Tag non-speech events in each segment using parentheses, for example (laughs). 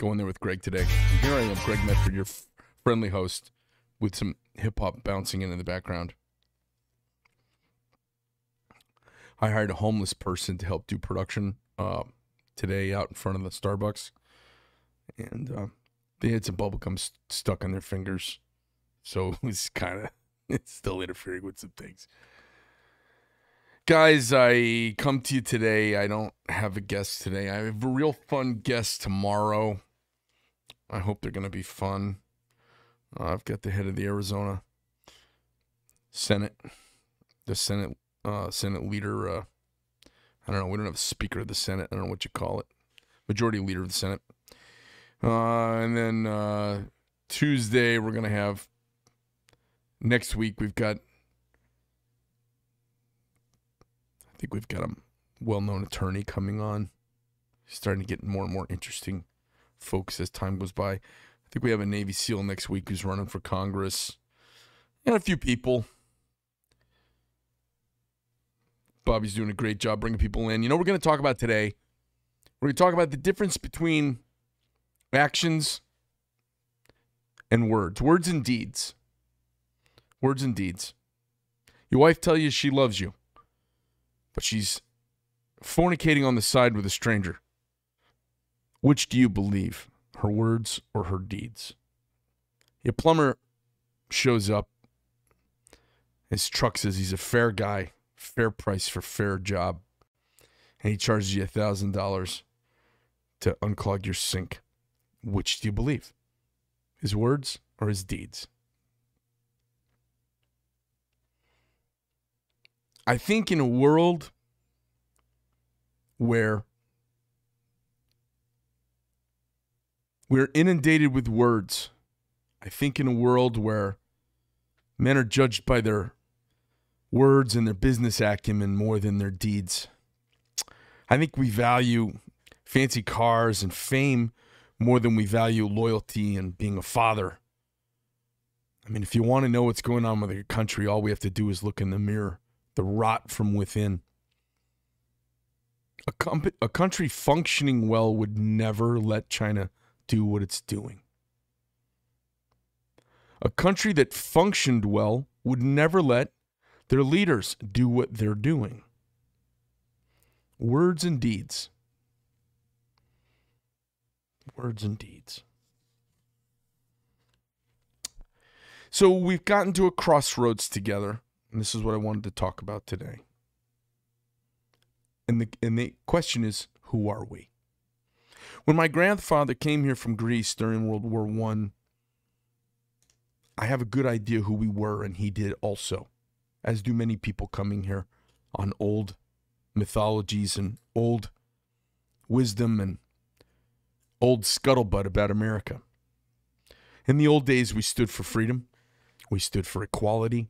Going there with Greg today. Here I am, Greg Medford, your friendly host, with some hip hop bouncing in in the background. I hired a homeless person to help do production uh, today out in front of the Starbucks, and uh, they had some bubble gum st- stuck on their fingers, so (laughs) it was kind of it's (laughs) still interfering with some things. Guys, I come to you today. I don't have a guest today. I have a real fun guest tomorrow. I hope they're going to be fun. Uh, I've got the head of the Arizona Senate, the Senate uh, Senate leader. Uh, I don't know. We don't have a Speaker of the Senate. I don't know what you call it. Majority Leader of the Senate. Uh, and then uh, Tuesday we're gonna have. Next week we've got. I think we've got a well-known attorney coming on. He's starting to get more and more interesting folks as time goes by. I think we have a Navy SEAL next week who's running for Congress, and a few people. Bobby's doing a great job bringing people in. You know, we're going to talk about today. We're going to talk about the difference between actions and words, words and deeds. Words and deeds. Your wife tell you she loves you, but she's fornicating on the side with a stranger. Which do you believe, her words or her deeds? Your plumber shows up. His truck says he's a fair guy, fair price for fair job, and he charges you a thousand dollars to unclog your sink. Which do you believe? His words or his deeds? I think in a world where we're inundated with words, I think in a world where men are judged by their words and their business acumen more than their deeds. I think we value fancy cars and fame more than we value loyalty and being a father. I mean, if you want to know what's going on with your country, all we have to do is look in the mirror, the rot from within. A, comp- a country functioning well would never let China do what it's doing. A country that functioned well would never let their leaders do what they're doing. Words and deeds. Words and deeds. So we've gotten to a crossroads together, and this is what I wanted to talk about today. And the and the question is, who are we? When my grandfather came here from Greece during World War One, I, I have a good idea who we were, and he did also, as do many people coming here on old mythologies and old wisdom and old scuttlebutt about America. In the old days, we stood for freedom. We stood for equality,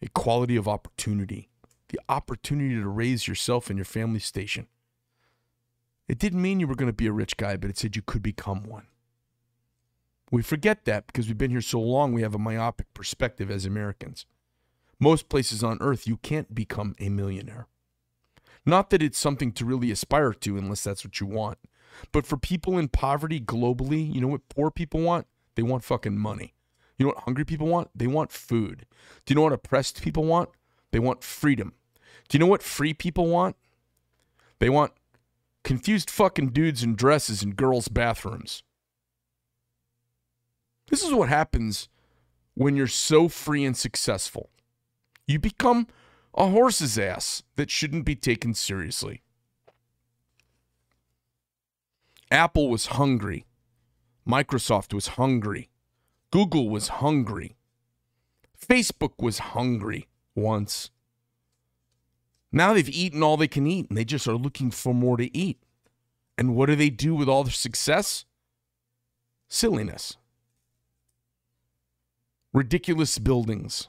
equality of opportunity, the opportunity to raise yourself and your family station. It didn't mean you were going to be a rich guy, but it said you could become one. We forget that because we've been here so long, we have a myopic perspective as Americans. Most places on earth, you can't become a millionaire. Not that it's something to really aspire to unless that's what you want. But for people in poverty globally, you know what poor people want? They want fucking money. You know what hungry people want? They want food. Do you know what oppressed people want? They want freedom. Do you know what free people want? They want confused fucking dudes in dresses in girls' bathrooms. This is what happens when you're so free and successful. You become a horse's ass that shouldn't be taken seriously. Apple was hungry. Microsoft was hungry. Google was hungry. Facebook was hungry once. Now they've eaten all they can eat and they just are looking for more to eat. And what do they do with all their success? Silliness. Ridiculous buildings.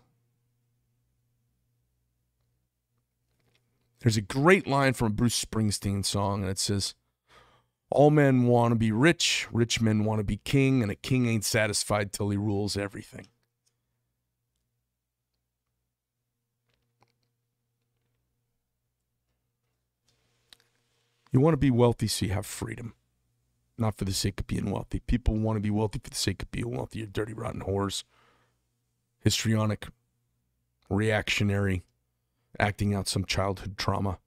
There's a great line from a Bruce Springsteen song, and it says, All men want to be rich, rich men want to be king, and a king ain't satisfied till he rules everything. You want to be wealthy so you have freedom. not for the sake of being wealthy. People want to be wealthy for the sake of being wealthy. You're dirty, rotten whores. Histrionic, reactionary, acting out some childhood trauma.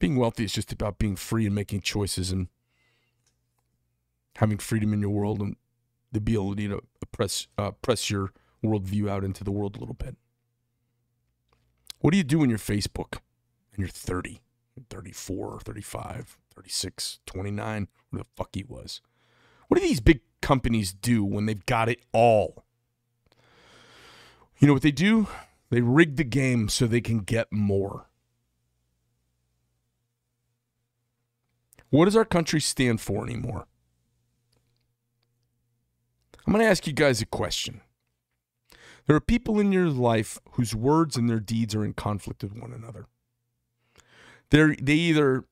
Being wealthy is just about being free and making choices and having freedom in your world and the ability to press uh, press your worldview out into the world a little bit. What do you do when you're Facebook and you're 30, 34, 35, 36, 29, where the fuck he was? What do these big companies do when they've got it all? You know what they do? They rig the game so they can get more. What does our country stand for anymore? I'm going to ask you guys a question. There are people in your life whose words and their deeds are in conflict with one another. They're they either,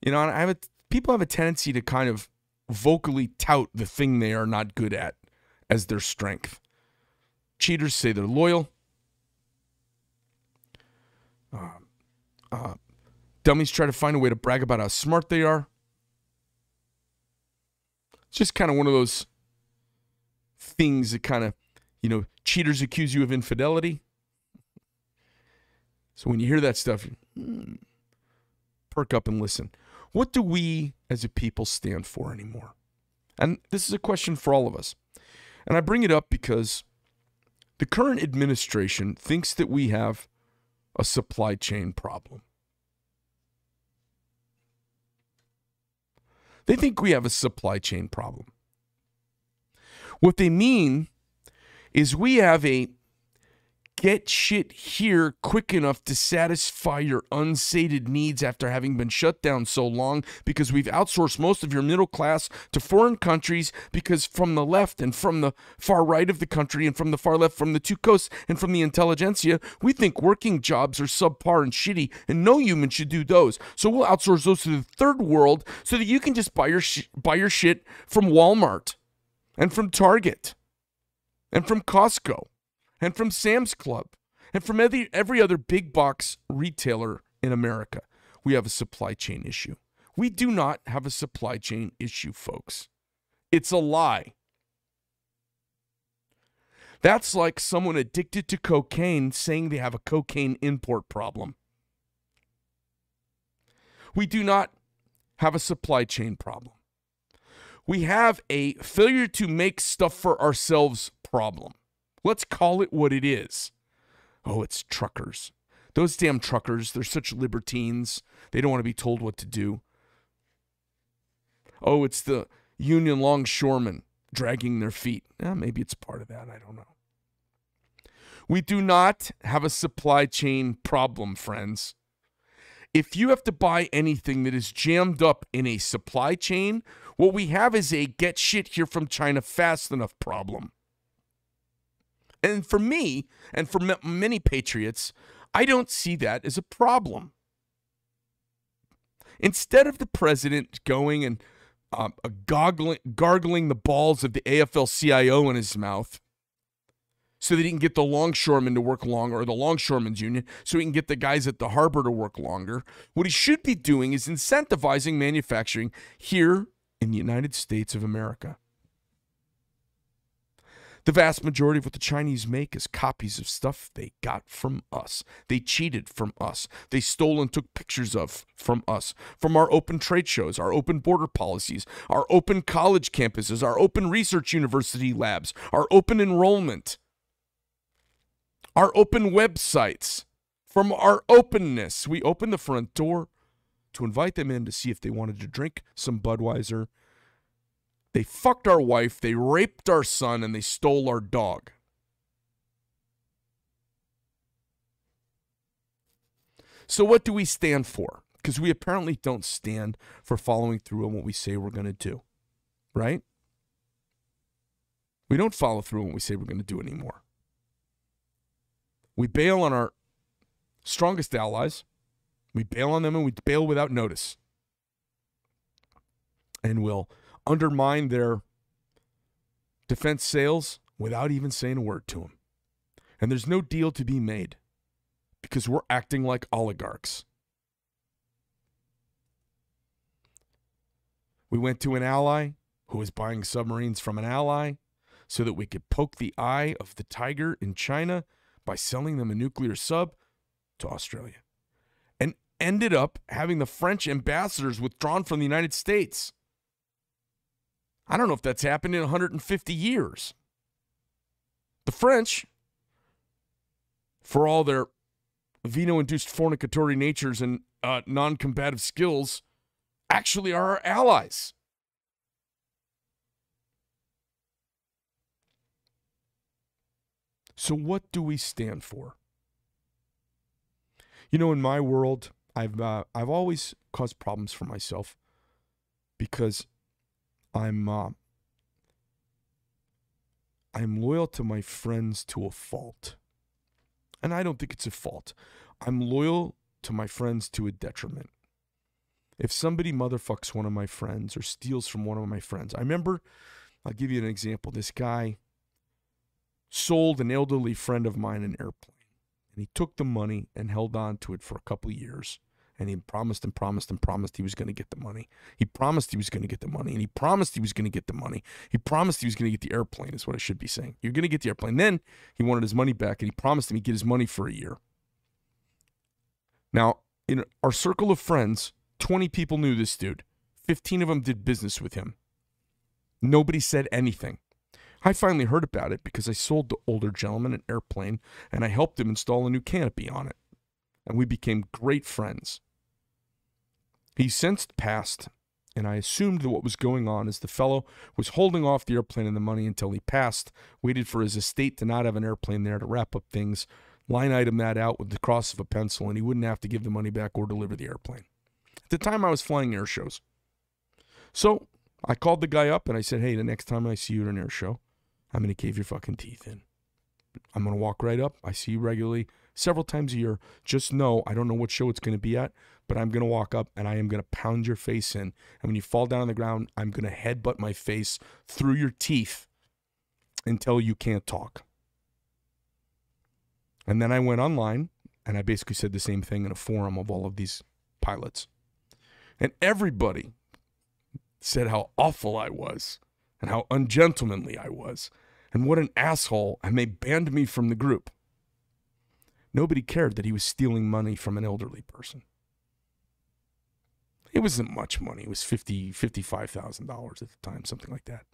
you know, I have a, people have a tendency to kind of vocally tout the thing they are not good at as their strength. Cheaters say they're loyal. Uh, uh, dummies try to find a way to brag about how smart they are. It's just kind of one of those things that kind of, you know, cheaters accuse you of infidelity. So when you hear that stuff, hmm, perk up and listen. What do we as a people stand for anymore? And this is a question for all of us. And I bring it up because the current administration thinks that we have a supply chain problem. They think we have a supply chain problem. What they mean is we have a get shit here quick enough to satisfy your unsated needs after having been shut down so long because we've outsourced most of your middle class to foreign countries because from the left and from the far right of the country and from the far left from the two coasts and from the intelligentsia we think working jobs are subpar and shitty and no human should do those. So we'll outsource those to the third world so that you can just buy your buy your shit from Walmart and from Target and from Costco and from Sam's Club and from every, every other big box retailer in America. We have a supply chain issue. We do not have a supply chain issue, folks. It's a lie. That's like someone addicted to cocaine saying they have a cocaine import problem. We do not have a supply chain problem. We have a failure to make stuff for ourselves problem. Let's call it what it is. Oh, it's truckers. Those damn truckers, they're such libertines. They don't want to be told what to do. Oh, it's the union longshoremen dragging their feet. Eh, maybe it's part of that. I don't know. We do not have a supply chain problem, friends. If you have to buy anything that is jammed up in a supply chain, what we have is a get shit here from China fast enough problem. And for me, and for many patriots, I don't see that as a problem. Instead of the president going and um, goggling, gargling the balls of the AFL CIO in his mouth so that he can get the longshoremen to work longer, or the longshoremen's union, so he can get the guys at the harbor to work longer, what he should be doing is incentivizing manufacturing here in the United States of America. The vast majority of what the Chinese make is copies of stuff they got from us. They cheated from us. They stole and took pictures of from us, from our open trade shows, our open border policies, our open college campuses, our open research university labs, our open enrollment, our open websites. From our openness, we opened the front door to invite them in to see if they wanted to drink some Budweiser they fucked our wife, they raped our son, and they stole our dog. So, what do we stand for? Because we apparently don't stand for following through on what we say we're going to do, right? We don't follow through on what we say we're going to do anymore. We bail on our strongest allies. We bail on them and we bail without notice. And we'll undermine their defense sales without even saying a word to them. And there's no deal to be made because we're acting like oligarchs. We went to an ally who was buying submarines from an ally so that we could poke the eye of the tiger in China by selling them a nuclear sub to Australia. And ended up having the French ambassadors withdrawn from the United States. I don't know if that's happened in 150 years. The French, for all their vino induced fornicatory natures and uh, non combative skills, actually are our allies. So, what do we stand for? You know, in my world, I've uh, I've always caused problems for myself because I'm uh, I'm loyal to my friends to a fault, and I don't think it's a fault. I'm loyal to my friends to a detriment. If somebody motherfucks one of my friends or steals from one of my friends, I remember. I'll give you an example. This guy sold an elderly friend of mine an airplane. And he took the money and held on to it for a couple of years. And he promised and promised and promised he was going to get the money. He promised he was going to get the money. And he promised he was going to get the money. He promised he was going to get the airplane, is what I should be saying. You're going to get the airplane. Then he wanted his money back and he promised him he'd get his money for a year. Now, in our circle of friends, 20 people knew this dude. 15 of them did business with him. Nobody said anything. I finally heard about it because I sold the older gentleman an airplane and I helped him install a new canopy on it. And we became great friends. He sensed past, and I assumed that what was going on is the fellow was holding off the airplane and the money until he passed, waited for his estate to not have an airplane there to wrap up things, line item that out with the cross of a pencil, and he wouldn't have to give the money back or deliver the airplane. At the time, I was flying air shows. So I called the guy up and I said, hey, the next time I see you at an air show, I'm going to cave your fucking teeth in. I'm going to walk right up. I see you regularly several times a year. Just know I don't know what show it's going to be at, but I'm going to walk up and I am going to pound your face in. And when you fall down on the ground, I'm going to headbutt my face through your teeth until you can't talk. And then I went online and I basically said the same thing in a forum of all of these pilots. And everybody said how awful I was and how ungentlemanly I was and what an asshole, and they banned me from the group. Nobody cared that he was stealing money from an elderly person. It wasn't much money. It was fifty, fifty-five thousand dollars at the time, something like that.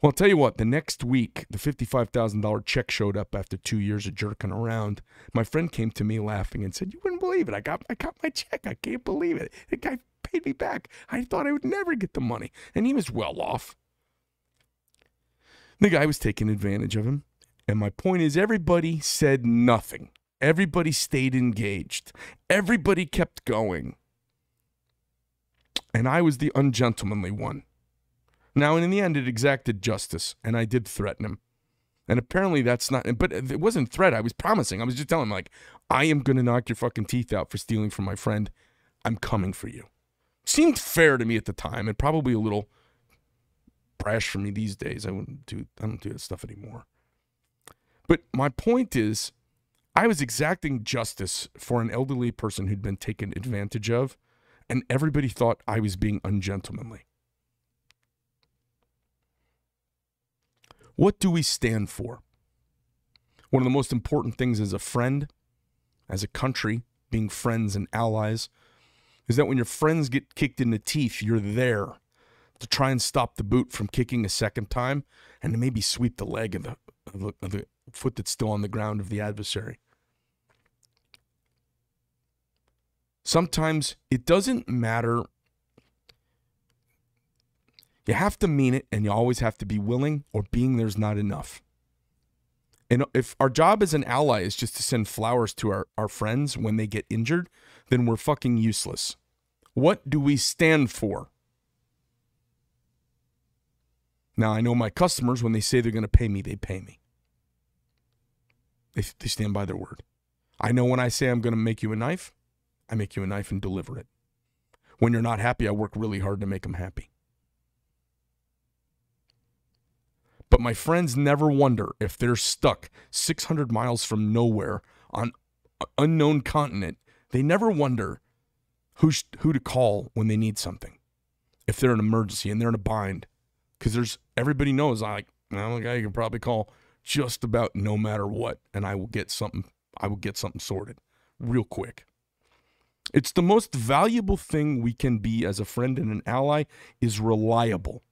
Well, I'll tell you what. The next week, the fifty-five thousand dollar check showed up after two years of jerking around. My friend came to me laughing and said, "You wouldn't believe it. I got, I got my check. I can't believe it. The guy paid me back. I thought I would never get the money, and he was well off." The guy was taking advantage of him. And my point is, everybody said nothing. Everybody stayed engaged. Everybody kept going. And I was the ungentlemanly one. Now, in the end, it exacted justice, and I did threaten him. And apparently that's not, but it wasn't threat. I was promising. I was just telling him, like, I am going to knock your fucking teeth out for stealing from my friend. I'm coming for you. Seemed fair to me at the time and probably a little brash for me these days. I wouldn't do I don't do that stuff anymore. But my point is I was exacting justice for an elderly person who'd been taken advantage of, and everybody thought I was being ungentlemanly. What do we stand for? One of the most important things as a friend, as a country, being friends and allies, is that when your friends get kicked in the teeth, you're there to try and stop the boot from kicking a second time and to maybe sweep the leg of the, of the, foot that's still on the ground of the adversary. Sometimes it doesn't matter. You have to mean it and you always have to be willing, or being there's not enough. And if our job as an ally is just to send flowers to our, our friends when they get injured, then we're fucking useless. What do we stand for? Now, I know my customers, when they say they're going to pay me, they pay me. They, they stand by their word. I know when I say I'm going to make you a knife, I make you a knife and deliver it. When you're not happy, I work really hard to make them happy. But my friends never wonder if they're stuck 600 miles from nowhere on an unknown continent. They never wonder who who to call when they need something. if they're in an emergency and they're in a bind. Because there's everybody knows I like I'm a guy you can probably call just about no matter what, and I will get something I will get something sorted real quick. It's the most valuable thing we can be as a friend and an ally is reliable.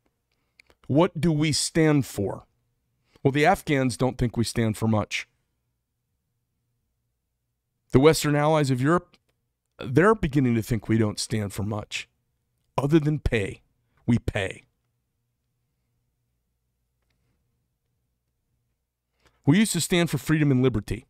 What do we stand for? Well, the Afghans don't think we stand for much. The Western allies of Europe, they're beginning to think we don't stand for much. Other than pay, we pay. We used to stand for freedom and liberty.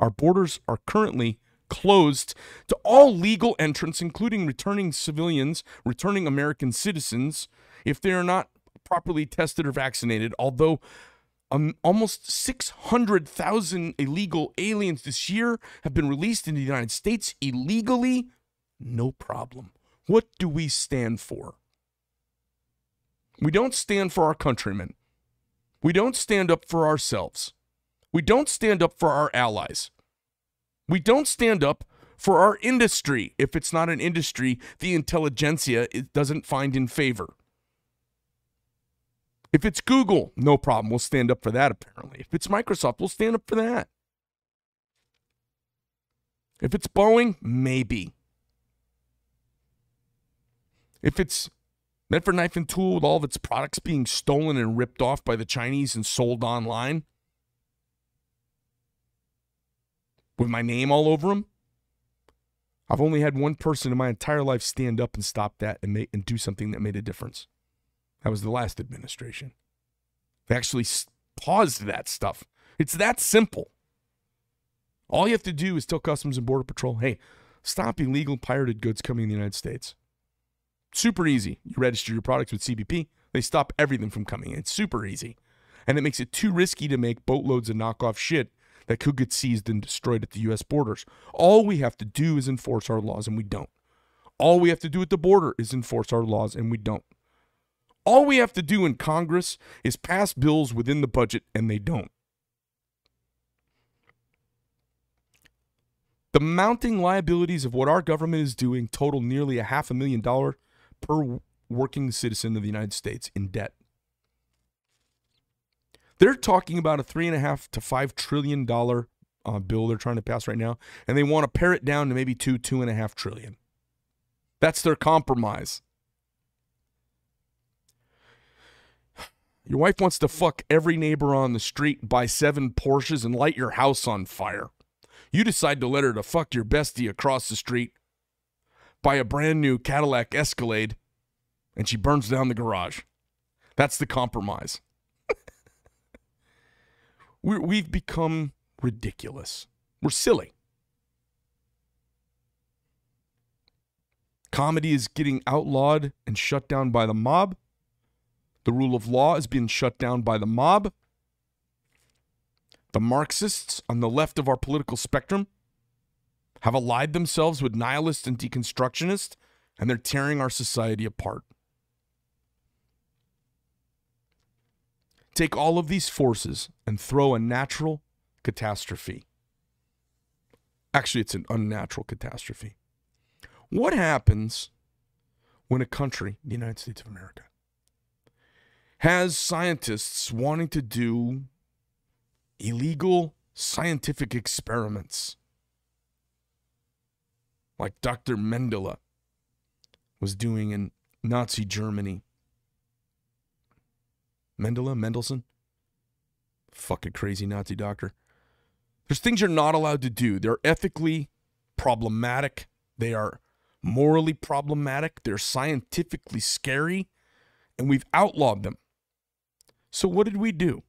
Our borders are currently closed to all legal entrants, including returning civilians, returning American citizens, if they are not properly tested or vaccinated. Although um, almost 600,000 illegal aliens this year have been released in the United States illegally, no problem. What do we stand for? We don't stand for our countrymen. We don't stand up for ourselves. We don't stand up for our allies. We don't stand up for our industry if it's not an industry the intelligentsia doesn't find in favor. If it's Google, no problem. We'll stand up for that, apparently. If it's Microsoft, we'll stand up for that. If it's Boeing, maybe. If it's Medford Knife and Tool with all of its products being stolen and ripped off by the Chinese and sold online, with my name all over them. I've only had one person in my entire life stand up and stop that and make and do something that made a difference. That was the last administration. They actually paused that stuff. It's that simple. All you have to do is tell Customs and Border Patrol, hey, stop illegal pirated goods coming in the United States. Super easy. You register your products with CBP, they stop everything from coming in. It's super easy. And it makes it too risky to make boatloads of knockoff shit that could get seized and destroyed at the U.S. borders. All we have to do is enforce our laws, and we don't. All we have to do at the border is enforce our laws, and we don't. All we have to do in Congress is pass bills within the budget, and they don't. The mounting liabilities of what our government is doing total nearly a half a million dollar per working citizen of the United States in debt. They're talking about a three and a half to five trillion dollar uh, bill they're trying to pass right now, and they want to pare it down to maybe two, two and a half trillion. That's their compromise. Your wife wants to fuck every neighbor on the street, buy seven Porsches, and light your house on fire. You decide to let her to fuck your bestie across the street, buy a brand new Cadillac Escalade, and she burns down the garage. That's the compromise we we've become ridiculous. We're silly. Comedy is getting outlawed and shut down by the mob. The rule of law is being shut down by the mob. The Marxists on the left of our political spectrum have allied themselves with nihilists and deconstructionists, and they're tearing our society apart. Take all of these forces and throw a natural catastrophe. Actually, it's an unnatural catastrophe. What happens when a country, the United States of America, has scientists wanting to do illegal scientific experiments? Like Dr. Mendele was doing in Nazi Germany Mendele, Mendelssohn? fucking crazy Nazi doctor. There's things you're not allowed to do. They're ethically problematic. They are morally problematic. They're scientifically scary, and we've outlawed them. So, what did we do?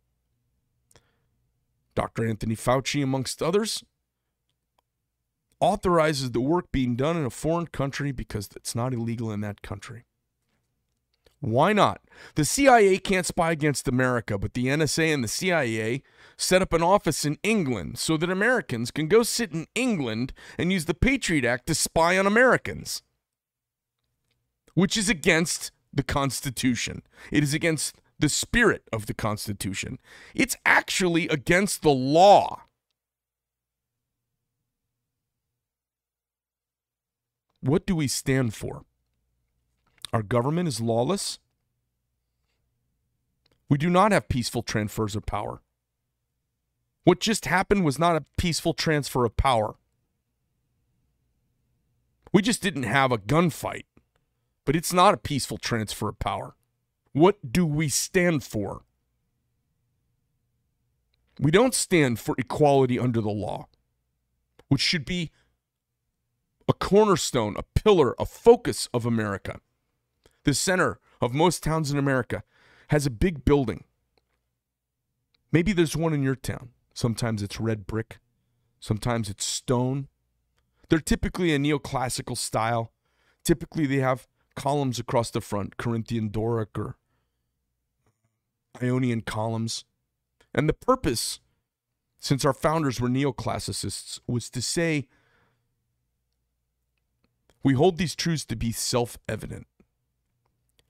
Dr. Anthony Fauci, amongst others, authorizes the work being done in a foreign country because it's not illegal in that country. Why not? The CIA can't spy against America, but the NSA and the CIA set up an office in England so that Americans can go sit in England and use the Patriot Act to spy on Americans, which is against the Constitution. It is against the spirit of the Constitution. It's actually against the law. What do we stand for? Our government is lawless. We do not have peaceful transfers of power. What just happened was not a peaceful transfer of power. We just didn't have a gunfight, but it's not a peaceful transfer of power. What do we stand for? We don't stand for equality under the law, which should be a cornerstone, a pillar, a focus of America. The center of most towns in America has a big building. Maybe there's one in your town. Sometimes it's red brick, sometimes it's stone. They're typically a neoclassical style. Typically, they have columns across the front, Corinthian Doric or Ionian columns. And the purpose, since our founders were neoclassicists, was to say we hold these truths to be self evident.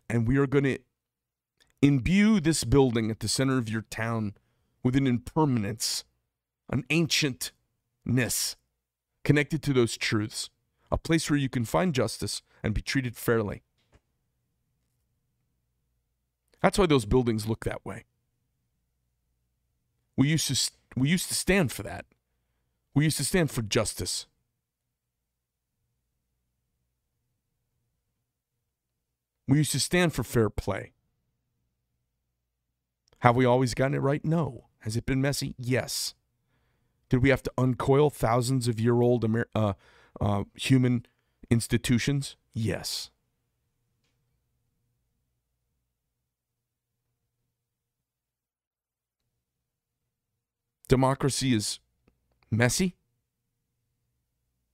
And we are going to imbue this building at the center of your town with an impermanence, an ancientness connected to those truths, a place where you can find justice and be treated fairly. That's why those buildings look that way. We used to we used to stand for that. We used to stand for justice. We used to stand for fair play. Have we always gotten it right? No. Has it been messy? Yes. Did we have to uncoil thousands of year old Amer- uh, uh, human institutions? Yes. Democracy is messy.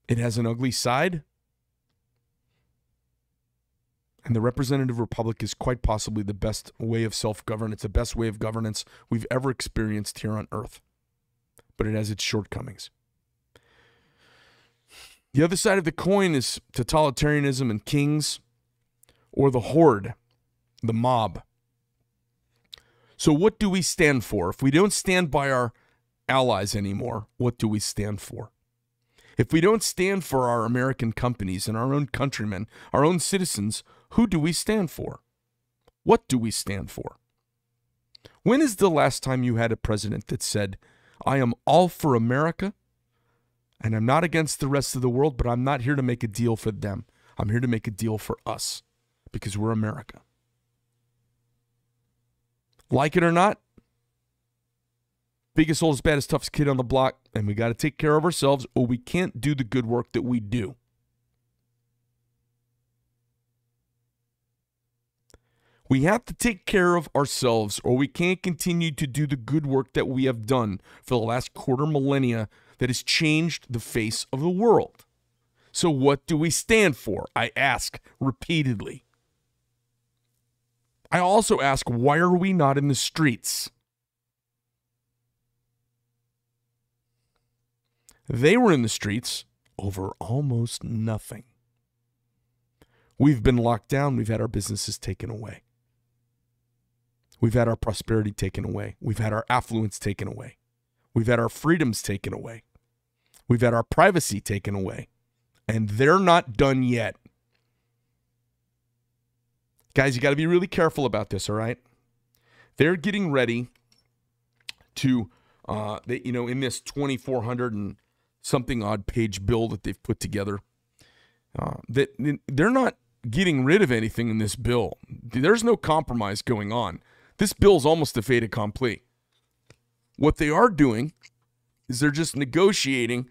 It has an ugly side. And the representative republic is quite possibly the best way of self governance, the best way of governance we've ever experienced here on earth. But it has its shortcomings. The other side of the coin is totalitarianism and kings, or the horde, the mob. So, what do we stand for? If we don't stand by our allies anymore, what do we stand for? If we don't stand for our American companies and our own countrymen, our own citizens, who do we stand for? What do we stand for? When is the last time you had a president that said, I am all for America and I'm not against the rest of the world, but I'm not here to make a deal for them. I'm here to make a deal for us because we're America. Like it or not, biggest, oldest, baddest, toughest kid on the block, and we got to take care of ourselves or we can't do the good work that we do. We have to take care of ourselves, or we can't continue to do the good work that we have done for the last quarter millennia that has changed the face of the world. So, what do we stand for? I ask repeatedly. I also ask, why are we not in the streets? They were in the streets over almost nothing. We've been locked down, we've had our businesses taken away. We've had our prosperity taken away. We've had our affluence taken away. We've had our freedoms taken away. We've had our privacy taken away. And they're not done yet. Guys, you got to be really careful about this, all right? They're getting ready to, uh, they, you know, in this 2,400 and something odd page bill that they've put together, uh, that they're not getting rid of anything in this bill. There's no compromise going on. This bill's almost a fait accompli. What they are doing is they're just negotiating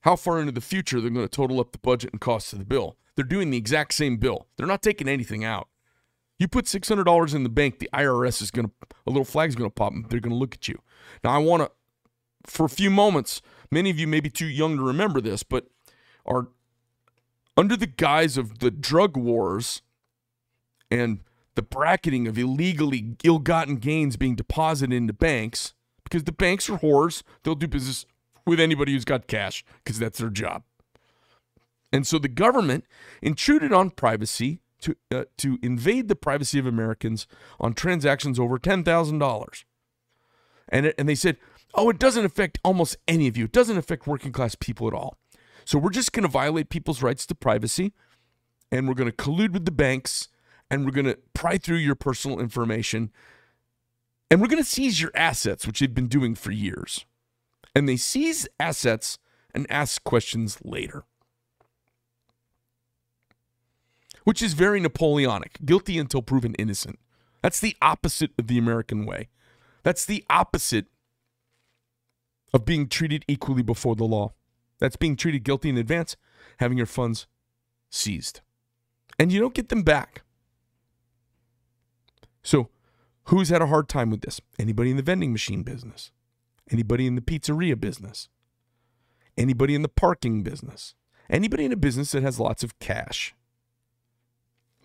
how far into the future they're going to total up the budget and cost of the bill. They're doing the exact same bill. They're not taking anything out. You put $600 in the bank, the IRS is going to, a little flag's going to pop, and they're going to look at you. Now, I want to, for a few moments, many of you may be too young to remember this, but are under the guise of the drug wars and the bracketing of illegally ill-gotten gains being deposited into banks because the banks are whores. They'll do business with anybody who's got cash because that's their job. And so the government intruded on privacy to uh, to invade the privacy of Americans on transactions over ten thousand dollars, and and they said, oh, it doesn't affect almost any of you. It doesn't affect working class people at all. So we're just going to violate people's rights to privacy and we're going to collude with the banks and we're going to pry through your personal information and we're going to seize your assets, which they've been doing for years. And they seize assets and ask questions later. Which is very Napoleonic guilty until proven innocent. That's the opposite of the American way. That's the opposite of being treated equally before the law. That's being treated guilty in advance, having your funds seized. And you don't get them back. So, who's had a hard time with this? Anybody in the vending machine business? Anybody in the pizzeria business? Anybody in the parking business? Anybody in a business that has lots of cash?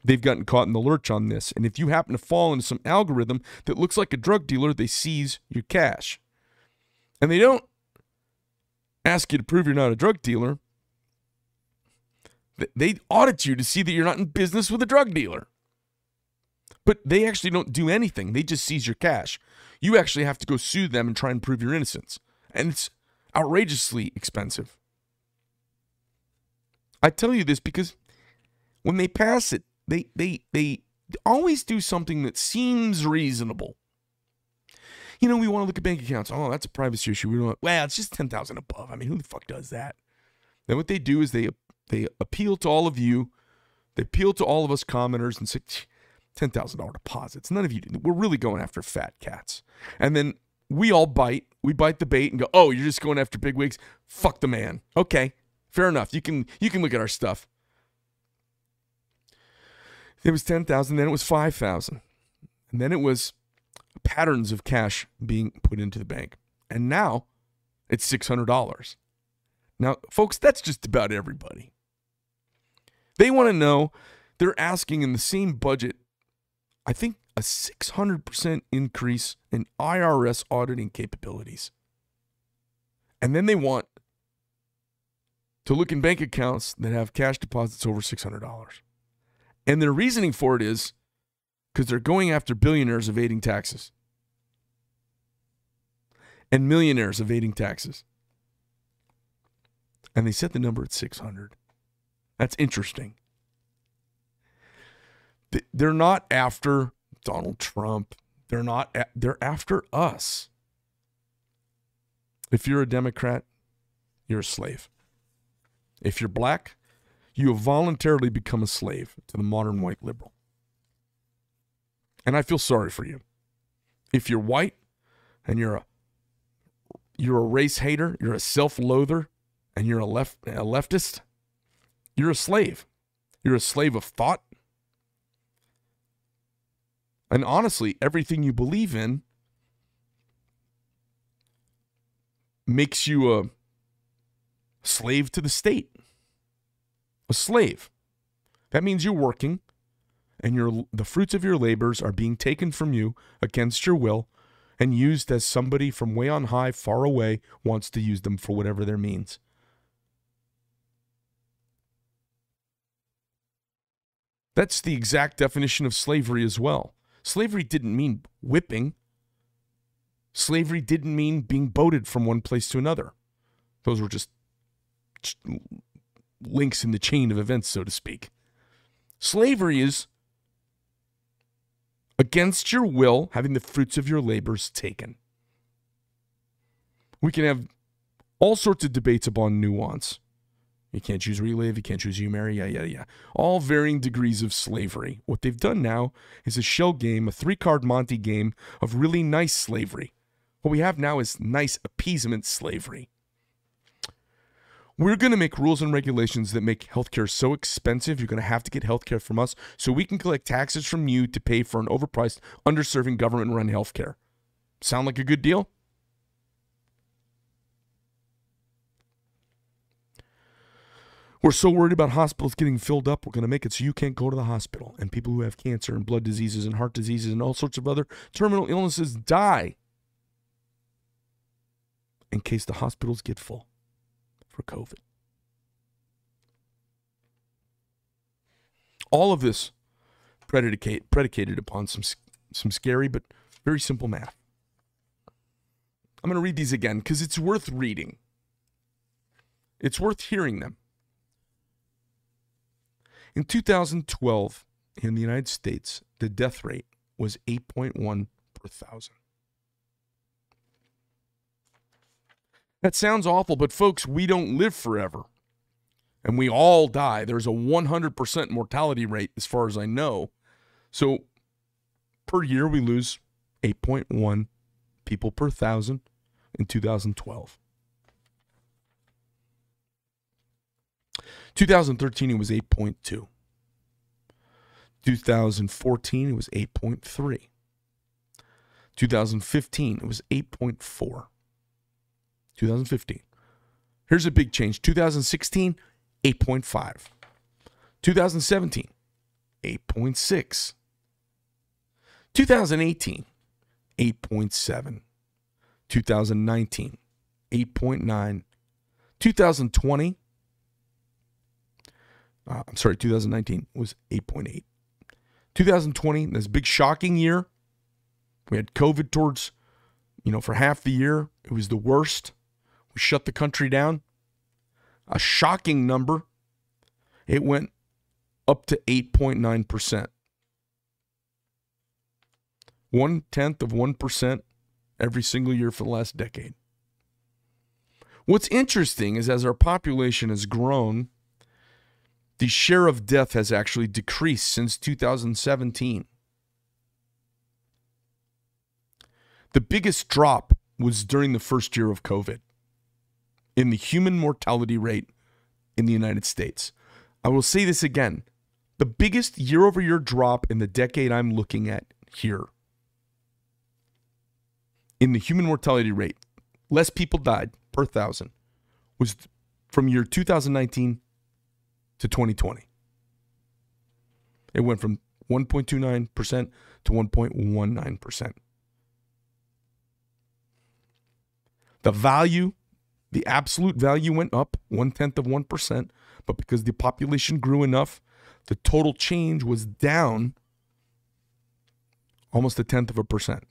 They've gotten caught in the lurch on this. And if you happen to fall into some algorithm that looks like a drug dealer, they seize your cash. And they don't ask you to prove you're not a drug dealer. They audit you to see that you're not in business with a drug dealer. But they actually don't do anything. They just seize your cash. You actually have to go sue them and try and prove your innocence. And it's outrageously expensive. I tell you this because when they pass it, they they they always do something that seems reasonable. You know, we want to look at bank accounts. Oh, that's a privacy issue. We don't. Well, it's just ten thousand above. I mean, who the fuck does that? Then what they do is they they appeal to all of you. They appeal to all of us commenters and say, ten thousand dollar deposits. None of you. We're really going after fat cats. And then we all bite. We bite the bait and go, oh, you're just going after big wigs. Fuck the man. Okay, fair enough. You can you can look at our stuff. It was ten thousand. Then it was five thousand, and then it was patterns of cash being put into the bank. And now it's $600. Now, folks, that's just about everybody. They want to know, they're asking in the same budget, I think a 600% increase in IRS auditing capabilities. And then they want to look in bank accounts that have cash deposits over $600. And their reasoning for it is because they're going after billionaires evading taxes and millionaires evading taxes. And they set the number at 600. That's interesting. They're not after Donald Trump. They're not they're after us. If you're a Democrat, you're a slave. If you're black, you have voluntarily become a slave to the modern white liberal. And I feel sorry for you. If you're white and you're a you're a race hater, you're a self-loather, and you're a left a leftist, you're a slave. You're a slave of thought. And honestly, everything you believe in makes you a slave to the state. A slave. That means you're working and your the fruits of your labors are being taken from you against your will and used as somebody from way on high, far away, wants to use them for whatever their means. That's the exact definition of slavery as well. Slavery didn't mean whipping. Slavery didn't mean being boated from one place to another. Those were just links in the chain of events, so to speak. Slavery is against your will, having the fruits of your labors taken. We can have all sorts of debates upon nuance. You can't choose where you can't choose you marry, yeah, yeah, yeah. All varying degrees of slavery. What they've done now is a shell game, a three card Monte game of really nice slavery. What we have now is nice appeasement slavery. We're going to make rules and regulations that make healthcare so expensive, you're going to have to get healthcare from us so we can collect taxes from you to pay for an overpriced, underserving government run healthcare. Sound like a good deal? We're so worried about hospitals getting filled up, we're going to make it so you can't go to the hospital. And people who have cancer and blood diseases and heart diseases and all sorts of other terminal illnesses die in case the hospitals get full for COVID. All of this predicate, predicated upon some, some scary but very simple math. I'm going to read these again because it's worth reading. It's worth hearing them. In 2012, in the United States, the death rate was 8.1 per thousand. That sounds awful, but folks, we don't live forever. And we all die. There's a 100% mortality rate, as far as I know. So per year, we lose 8.1 people per thousand in 2012. 2013, it was 8.2. 2014, it was 8.3. 2015, it was 8.4. 2015. Here's a big change 2016, 8.5. 2017, 8.6. 2018, 8.7. 2019, 8.9. 2020, uh, I'm sorry, 2019 was 8.8. 2020, this big shocking year. We had COVID towards, you know, for half the year. It was the worst. We shut the country down. A shocking number. It went up to 8.9%. One tenth of 1% every single year for the last decade. What's interesting is as our population has grown, the share of death has actually decreased since 2017. The biggest drop was during the first year of COVID in the human mortality rate in the United States. I will say this again the biggest year over year drop in the decade I'm looking at here in the human mortality rate, less people died per thousand, was from year 2019 to 2020. It went from 1.29% to 1.19%. The value, the absolute value went up one tenth of 1%, but because the population grew enough, the total change was down almost a tenth of a percent.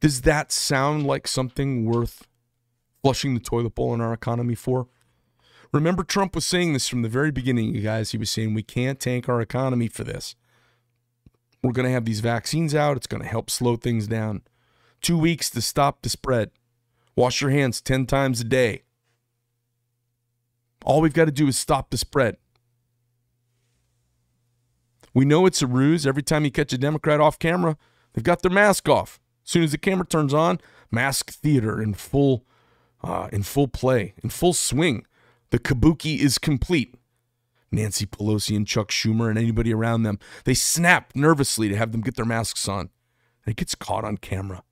Does that sound like something worth flushing the toilet bowl in our economy for? Remember, Trump was saying this from the very beginning, you guys. He was saying we can't tank our economy for this. We're going to have these vaccines out. It's going to help slow things down. Two weeks to stop the spread. Wash your hands 10 times a day. All we've got to do is stop the spread. We know it's a ruse. Every time you catch a Democrat off camera, they've got their mask off. As soon as the camera turns on, mask theater in full, uh, in full play, in full swing. The kabuki is complete. Nancy Pelosi and Chuck Schumer and anybody around them, they snap nervously to have them get their masks on. And it gets caught on camera.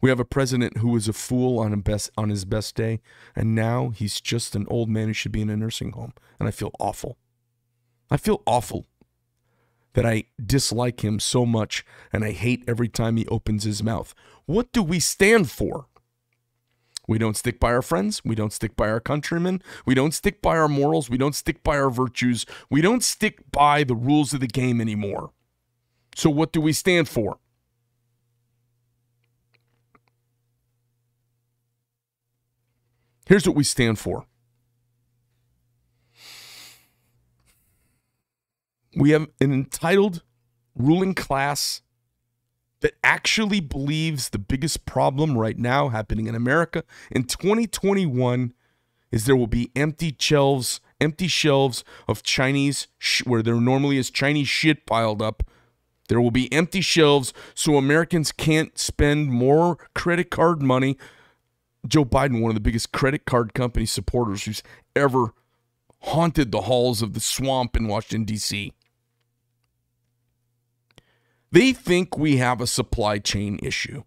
We have a president who was a fool on, best, on his best day, and now he's just an old man who should be in a nursing home. And I feel awful. I feel awful that I dislike him so much and I hate every time he opens his mouth. What do we stand for? We don't stick by our friends. We don't stick by our countrymen. We don't stick by our morals. We don't stick by our virtues. We don't stick by the rules of the game anymore. So, what do we stand for? Here's what we stand for we have an entitled ruling class that actually believes the biggest problem right now happening in America in 2021 is there will be empty shelves, empty shelves of Chinese where there normally is Chinese shit piled up. There will be empty shelves so Americans can't spend more credit card money. Joe Biden, one of the biggest credit card company supporters who's ever haunted the halls of the swamp in Washington, D.C. They think we have a supply chain issue.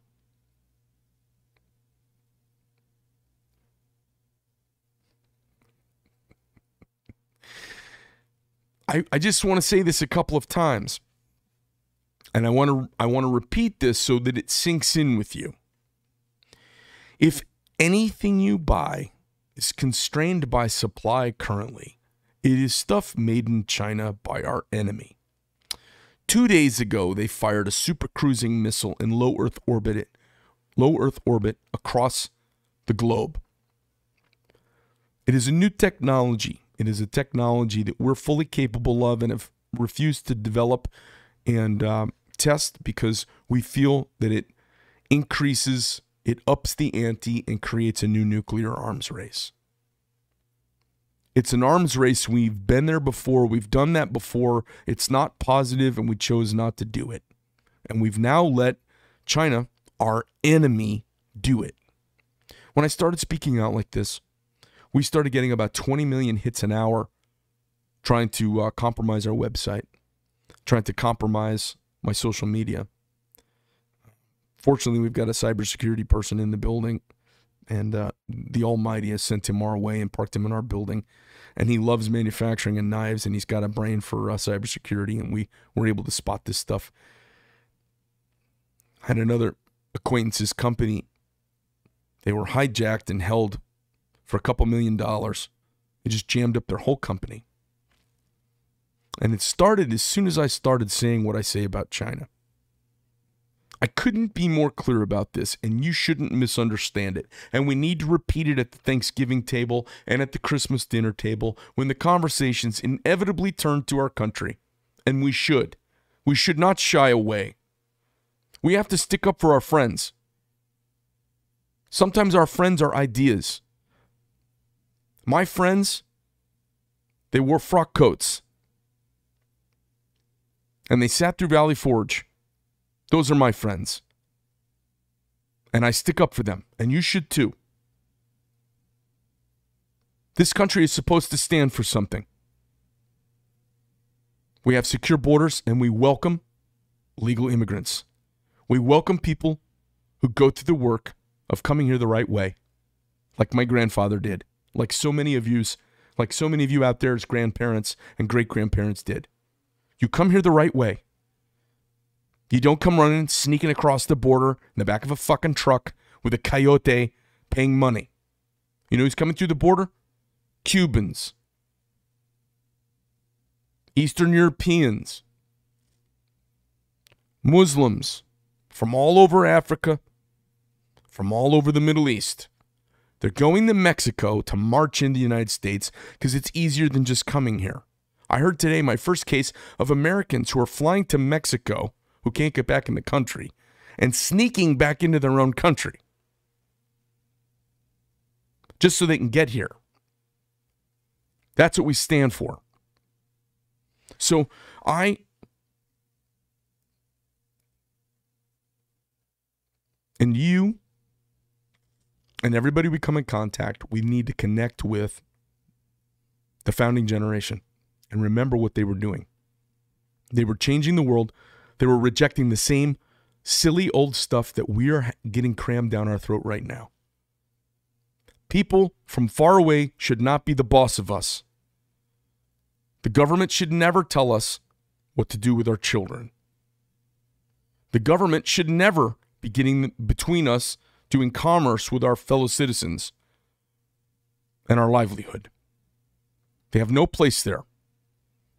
I, I just want to say this a couple of times. And I want to I want to repeat this so that it sinks in with you. If anything you buy is constrained by supply currently, it is stuff made in China by our enemy. Two days ago, they fired a super cruising missile in low Earth orbit, low Earth orbit across the globe. It is a new technology. It is a technology that we're fully capable of and have refused to develop and uh, test because we feel that it increases, it ups the ante, and creates a new nuclear arms race. It's an arms race. We've been there before. We've done that before. It's not positive, and we chose not to do it. And we've now let China, our enemy, do it. When I started speaking out like this, we started getting about 20 million hits an hour trying to uh, compromise our website, trying to compromise my social media. Fortunately, we've got a cybersecurity person in the building, and uh, the Almighty has sent him our way and parked him in our building. And he loves manufacturing and knives, and he's got a brain for uh, cybersecurity, and we were able to spot this stuff. I had another acquaintance's company. They were hijacked and held for a couple million dollars. It just jammed up their whole company. And it started as soon as I started saying what I say about China. I couldn't be more clear about this, and you shouldn't misunderstand it. And we need to repeat it at the Thanksgiving table and at the Christmas dinner table when the conversations inevitably turn to our country. And we should. We should not shy away. We have to stick up for our friends. Sometimes our friends are ideas. My friends, they wore frock coats and they sat through Valley Forge. Those are my friends. And I stick up for them, and you should too. This country is supposed to stand for something. We have secure borders, and we welcome legal immigrants. We welcome people who go through the work of coming here the right way, like my grandfather did, like so many of you's, like so many of you out there as grandparents and great grandparents did. You come here the right way. You don't come running, sneaking across the border in the back of a fucking truck with a coyote paying money. You know who's coming through the border? Cubans, Eastern Europeans, Muslims from all over Africa, from all over the Middle East. They're going to Mexico to march in the United States because it's easier than just coming here. I heard today my first case of Americans who are flying to Mexico who can't get back in the country and sneaking back into their own country just so they can get here. That's what we stand for. So I and you and everybody we come in contact, we need to connect with the founding generation and remember what they were doing. They were changing the world. They were rejecting the same silly old stuff that we are getting crammed down our throat right now. People from far away should not be the boss of us. The government should never tell us what to do with our children. The government should never be getting between us doing commerce with our fellow citizens and our livelihood. They have no place there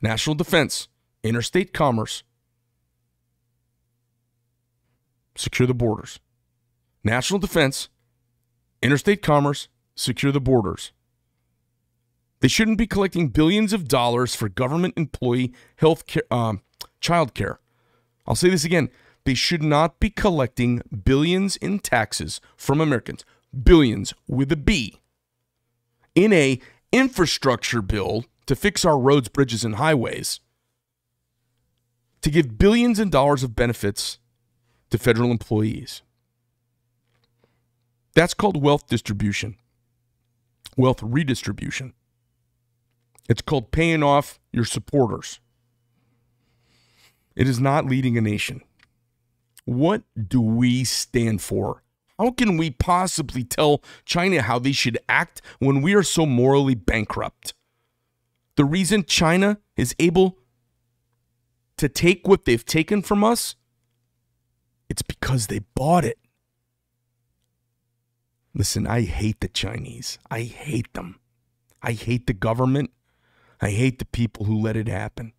national defense, interstate commerce, secure the borders. National defense, interstate commerce, secure the borders. They shouldn't be collecting billions of dollars for government employee health care, um, child care. I'll say this again. They should not be collecting billions in taxes from Americans, billions with a B, in a infrastructure bill to fix our roads, bridges, and highways, to give billions in dollars of benefits to federal employees. That's called wealth distribution, wealth redistribution. It's called paying off your supporters. It is not leading a nation. What do we stand for? How can we possibly tell China how they should act when we are so morally bankrupt? The reason China is able to take what they've taken from us, it's because they bought it. Listen, I hate the Chinese. I hate them. I hate the government. I hate the people who let it happen.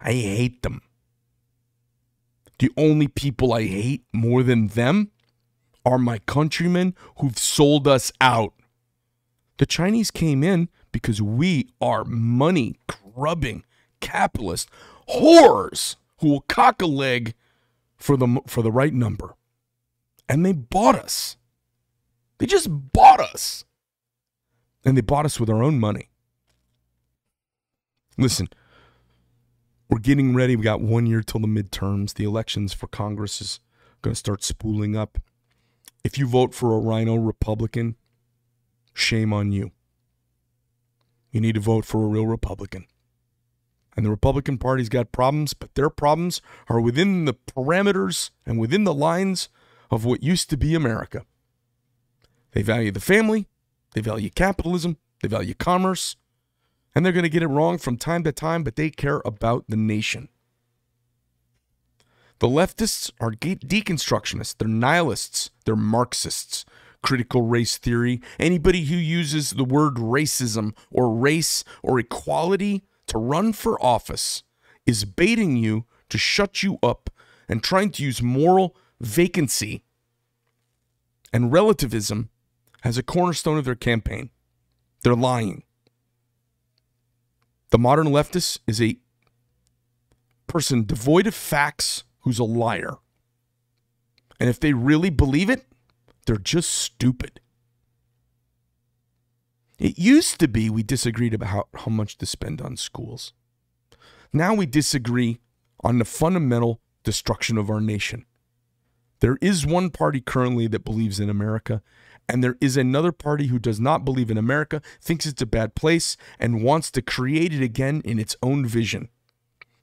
I hate them. The only people I hate more than them are my countrymen who've sold us out. The Chinese came in because we are money grubbing capitalist whores who will cock a leg for the for the right number. And they bought us. They just bought us. And they bought us with our own money. Listen, we're getting ready. We got one year till the midterms. The elections for Congress is going to start spooling up. If you vote for a rhino Republican, shame on you. You need to vote for a real Republican. And the Republican Party's got problems, but their problems are within the parameters and within the lines of what used to be America. They value the family, they value capitalism, they value commerce, and they're going to get it wrong from time to time, but they care about the nation. The leftists are deconstructionists, they're nihilists, they're Marxists. Critical race theory, anybody who uses the word racism or race or equality to run for office is baiting you to shut you up and trying to use moral vacancy and relativism as a cornerstone of their campaign. They're lying. The modern leftist is a person devoid of facts who's a liar. And if they really believe it, they're just stupid. It used to be we disagreed about how, how much to spend on schools. Now we disagree on the fundamental destruction of our nation. There is one party currently that believes in America, and there is another party who does not believe in America, thinks it's a bad place, and wants to create it again in its own vision.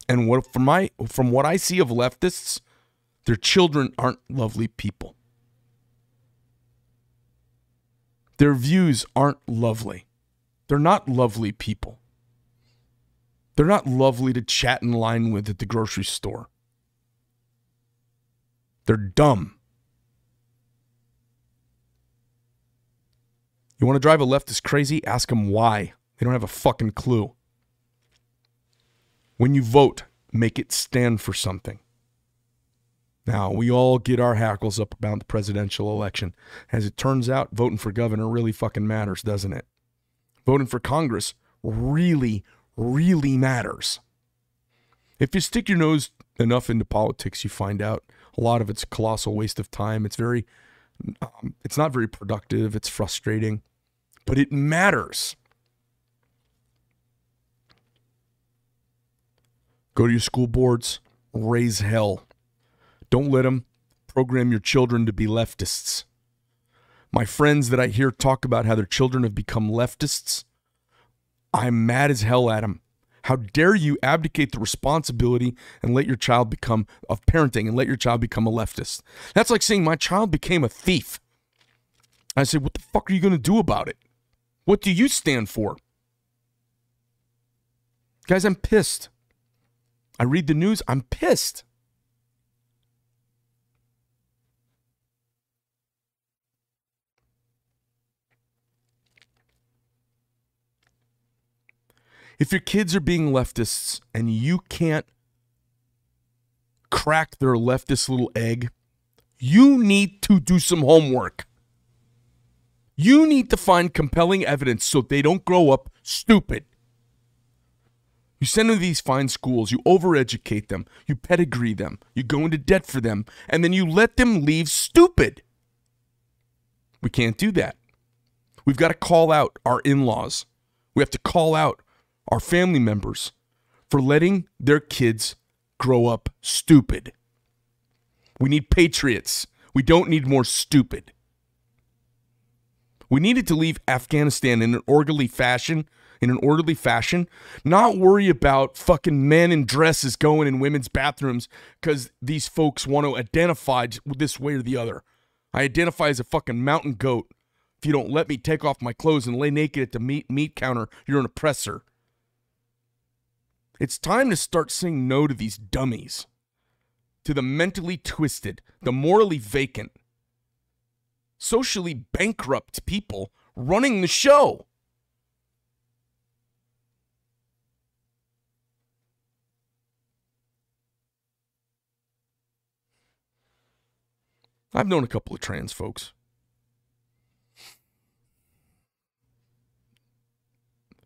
And what from my from what I see of leftists, their children aren't lovely people. Their views aren't lovely. They're not lovely people. They're not lovely to chat in line with at the grocery store. They're dumb. You want to drive a leftist crazy? Ask them why. They don't have a fucking clue. When you vote, make it stand for something. Now, we all get our hackles up about the presidential election. As it turns out, voting for governor really fucking matters, doesn't it? Voting for Congress really, really matters. If you stick your nose enough into politics, you find out a lot of it's a colossal waste of time. It's very, um, it's not very productive. It's frustrating, but it matters. Go to your school boards, raise hell. Don't let them program your children to be leftists. My friends that I hear talk about how their children have become leftists, I'm mad as hell at them. How dare you abdicate the responsibility and let your child become of parenting and let your child become a leftist? That's like saying my child became a thief. I say, what the fuck are you going to do about it? What do you stand for? Guys, I'm pissed. I read the news, I'm pissed. If your kids are being leftists and you can't crack their leftist little egg, you need to do some homework. You need to find compelling evidence so they don't grow up stupid. You send them to these fine schools, you overeducate them, you pedigree them, you go into debt for them, and then you let them leave stupid. We can't do that. We've got to call out our in laws. We have to call out our family members for letting their kids grow up stupid. We need patriots. We don't need more stupid. We needed to leave Afghanistan in an orderly fashion in an orderly fashion, not worry about fucking men in dresses going in women's bathrooms because these folks want to identify this way or the other. I identify as a fucking mountain goat. If you don't let me take off my clothes and lay naked at the meat meat counter, you're an oppressor. It's time to start saying no to these dummies, to the mentally twisted, the morally vacant, socially bankrupt people running the show. I've known a couple of trans folks.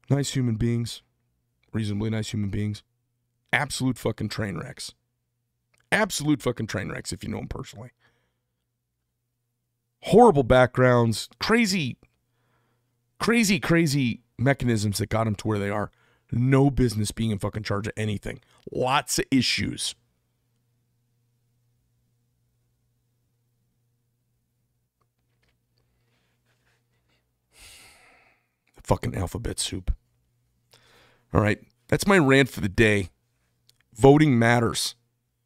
Nice human beings, reasonably nice human beings. Absolute fucking train wrecks. Absolute fucking train wrecks if you know them personally. Horrible backgrounds, crazy, crazy, crazy mechanisms that got them to where they are. No business being in fucking charge of anything. Lots of issues. Fucking alphabet soup. All right. That's my rant for the day. Voting matters.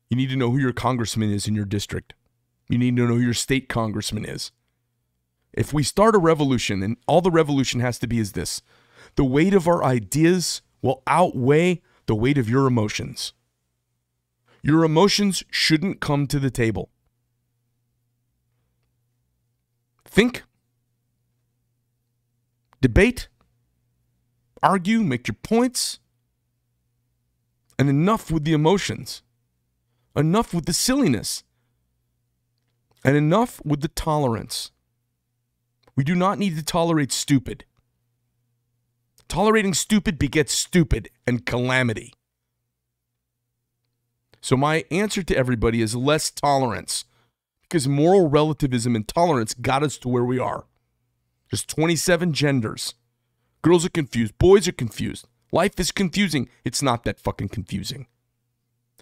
You need to know who your congressman is in your district. You need to know who your state congressman is. If we start a revolution, and all the revolution has to be is this the weight of our ideas will outweigh the weight of your emotions. Your emotions shouldn't come to the table. Think, debate, argue, make your points, and enough with the emotions, enough with the silliness, and enough with the tolerance. We do not need to tolerate stupid. Tolerating stupid begets stupid and calamity. So, my answer to everybody is less tolerance because moral relativism and tolerance got us to where we are. There's 27 genders. Girls are confused, boys are confused. Life is confusing. It's not that fucking confusing.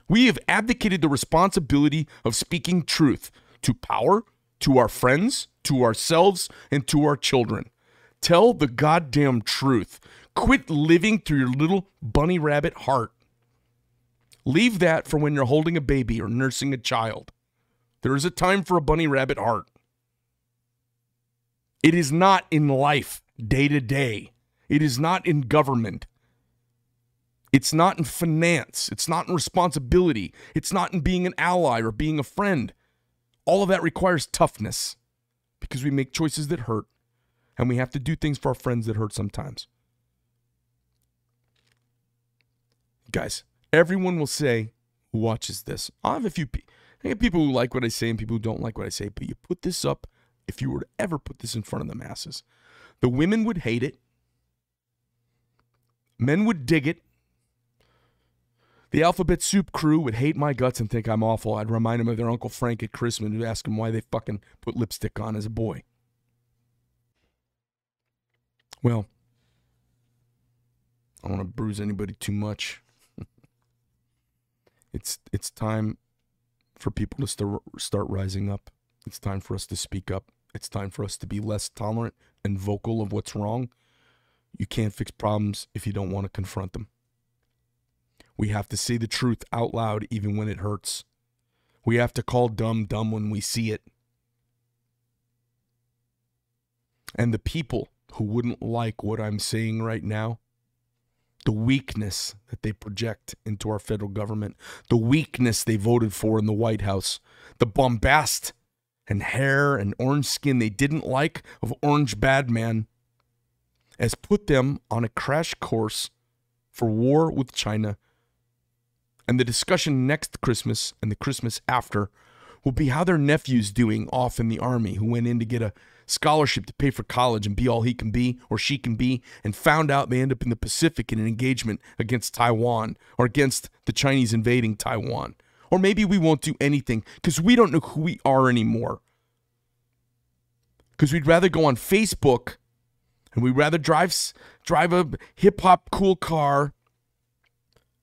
We have abdicated the responsibility of speaking truth to power, to our friends, to ourselves, and to our children. Tell the goddamn truth. Quit living through your little bunny rabbit heart. Leave that for when you're holding a baby or nursing a child. There is a time for a bunny rabbit heart. It is not in life, day to day. It is not in government. It's not in finance. It's not in responsibility. It's not in being an ally or being a friend. All of that requires toughness because we make choices that hurt and we have to do things for our friends that hurt sometimes. Guys, everyone will say who watches this. I have a few pe- I have people who like what I say and people who don't like what I say, but you put this up, if you were to ever put this in front of the masses, the women would hate it. Men would dig it. The Alphabet Soup crew would hate my guts and think I'm awful. I'd remind them of their Uncle Frank at Christmas and ask them why they fucking put lipstick on as a boy. Well, I don't want to bruise anybody too much. (laughs) it's it's time for people to start start rising up. It's time for us to speak up. It's time for us to be less tolerant and vocal of what's wrong. You can't fix problems if you don't want to confront them. We have to say the truth out loud even when it hurts. We have to call dumb dumb when we see it. And the people who wouldn't like what I'm saying right now, the weakness that they project into our federal government, the weakness they voted for in the White House, the bombast and hair and orange skin they didn't like of Orange Badman, has put them on a crash course for war with China and the discussion next Christmas and the Christmas after will be how their nephew's doing off in the army, who went in to get a scholarship to pay for college and be all he can be or she can be, and found out they end up in the Pacific in an engagement against Taiwan or against the Chinese invading Taiwan. Or maybe we won't do anything because we don't know who we are anymore. Because we'd rather go on Facebook and we'd rather drive drive a hip hop cool car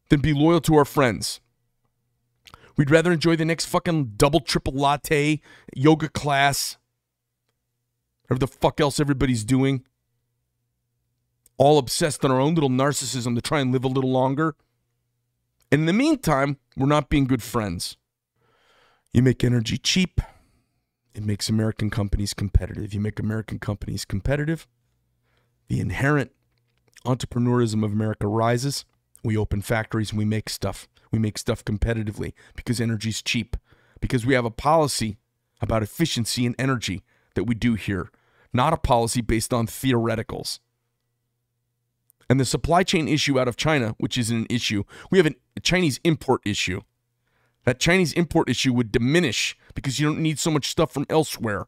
than be loyal to our friends. We'd rather enjoy the next fucking double triple latte yoga class, whatever the fuck else everybody's doing. All obsessed on our own little narcissism to try and live a little longer. And in the meantime, we're not being good friends. You make energy cheap, it makes American companies competitive. You make American companies competitive, the inherent entrepreneurism of America rises. We open factories and we make stuff. We make stuff competitively because energy's cheap. Because we have a policy about efficiency and energy that we do here, not a policy based on theoreticals. And the supply chain issue out of China, which is an issue, we have a Chinese import issue. That Chinese import issue would diminish because you don't need so much stuff from elsewhere.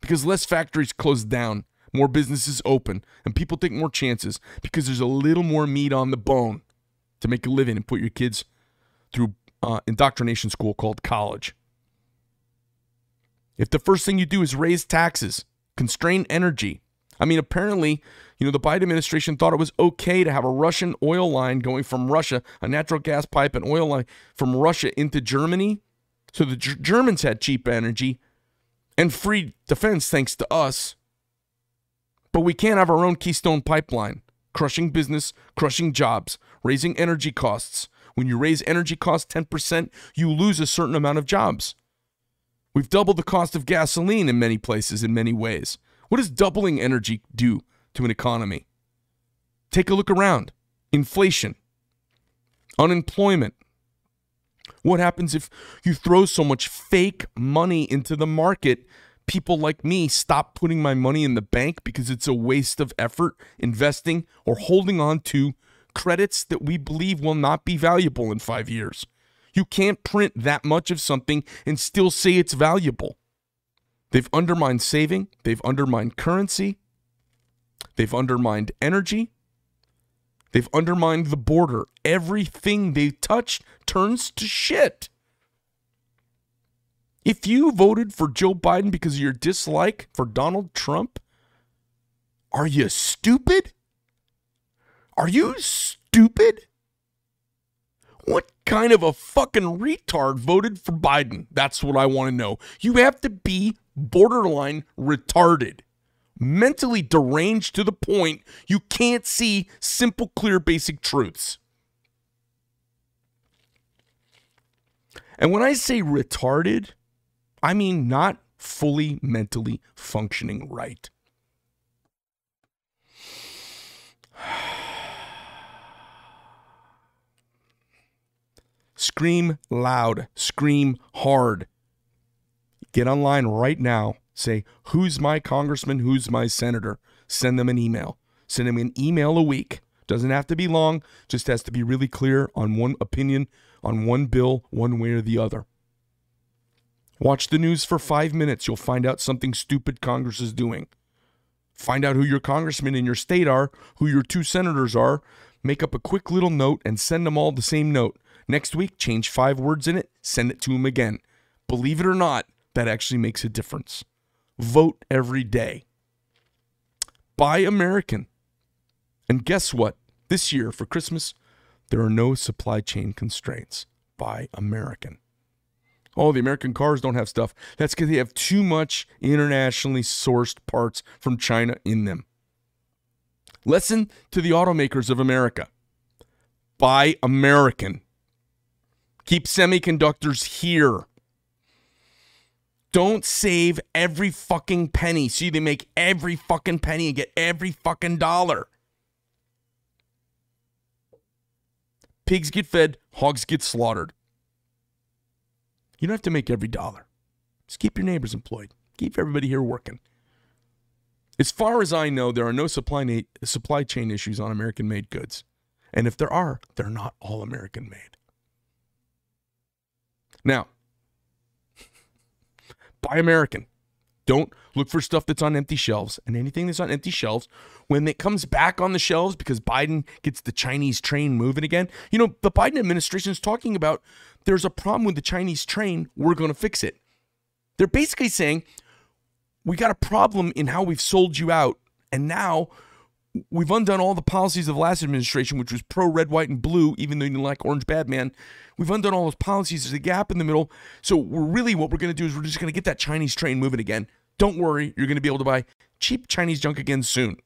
Because less factories close down, more businesses open, and people take more chances because there's a little more meat on the bone to make a living and put your kids through uh, indoctrination school called college. If the first thing you do is raise taxes, constrain energy, I mean, apparently, you know, the Biden administration thought it was okay to have a Russian oil line going from Russia, a natural gas pipe and oil line from Russia into Germany. So the G- Germans had cheap energy and free defense thanks to us. But we can't have our own Keystone pipeline, crushing business, crushing jobs, raising energy costs. When you raise energy costs 10%, you lose a certain amount of jobs. We've doubled the cost of gasoline in many places in many ways. What does doubling energy do to an economy? Take a look around. Inflation, unemployment. What happens if you throw so much fake money into the market? People like me stop putting my money in the bank because it's a waste of effort investing or holding on to credits that we believe will not be valuable in five years. You can't print that much of something and still say it's valuable. They've undermined saving, they've undermined currency, they've undermined energy, they've undermined the border. Everything they touch turns to shit. If you voted for Joe Biden because of your dislike for Donald Trump, are you stupid? Are you stupid? What kind of a fucking retard voted for Biden? That's what I want to know. You have to be borderline retarded, mentally deranged to the point you can't see simple, clear, basic truths. And when I say retarded, I mean not fully mentally functioning right. (sighs) Scream loud, scream hard. Get online right now. Say, who's my congressman? Who's my senator? Send them an email. Send them an email a week. Doesn't have to be long, just has to be really clear on one opinion, on one bill, one way or the other. Watch the news for five minutes. You'll find out something stupid Congress is doing. Find out who your congressmen in your state are, who your two senators are. Make up a quick little note and send them all the same note. Next week, change five words in it, send it to them again. Believe it or not, that actually makes a difference. Vote every day. Buy American. And guess what? This year for Christmas, there are no supply chain constraints. Buy American. Oh, the American cars don't have stuff. That's because they have too much internationally sourced parts from China in them. Listen to the automakers of America. Buy American. Keep semiconductors here. Don't save every fucking penny. See, they make every fucking penny and get every fucking dollar. Pigs get fed, hogs get slaughtered. You don't have to make every dollar. Just keep your neighbors employed. Keep everybody here working. As far as I know, there are no supply, supply chain issues on American made goods. And if there are, they're not all American made. Now, (laughs) buy American. Don't look for stuff that's on empty shelves. And anything that's on empty shelves, when it comes back on the shelves because Biden gets the Chinese train moving again, you know, the Biden administration is talking about there's a problem with the Chinese train. We're going to fix it. They're basically saying, we got a problem in how we've sold you out. And now we've undone all the policies of the last administration, which was pro red, white, and blue, even though you didn't like Orange Bad Man. We've undone all those policies. There's a gap in the middle. So we're really what we're going to do is we're just going to get that Chinese train moving again. Don't worry, you're going to be able to buy cheap Chinese junk again soon.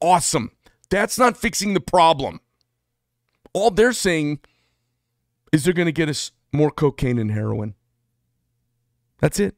Awesome. That's not fixing the problem. All they're saying is they're going to get us more cocaine and heroin. That's it.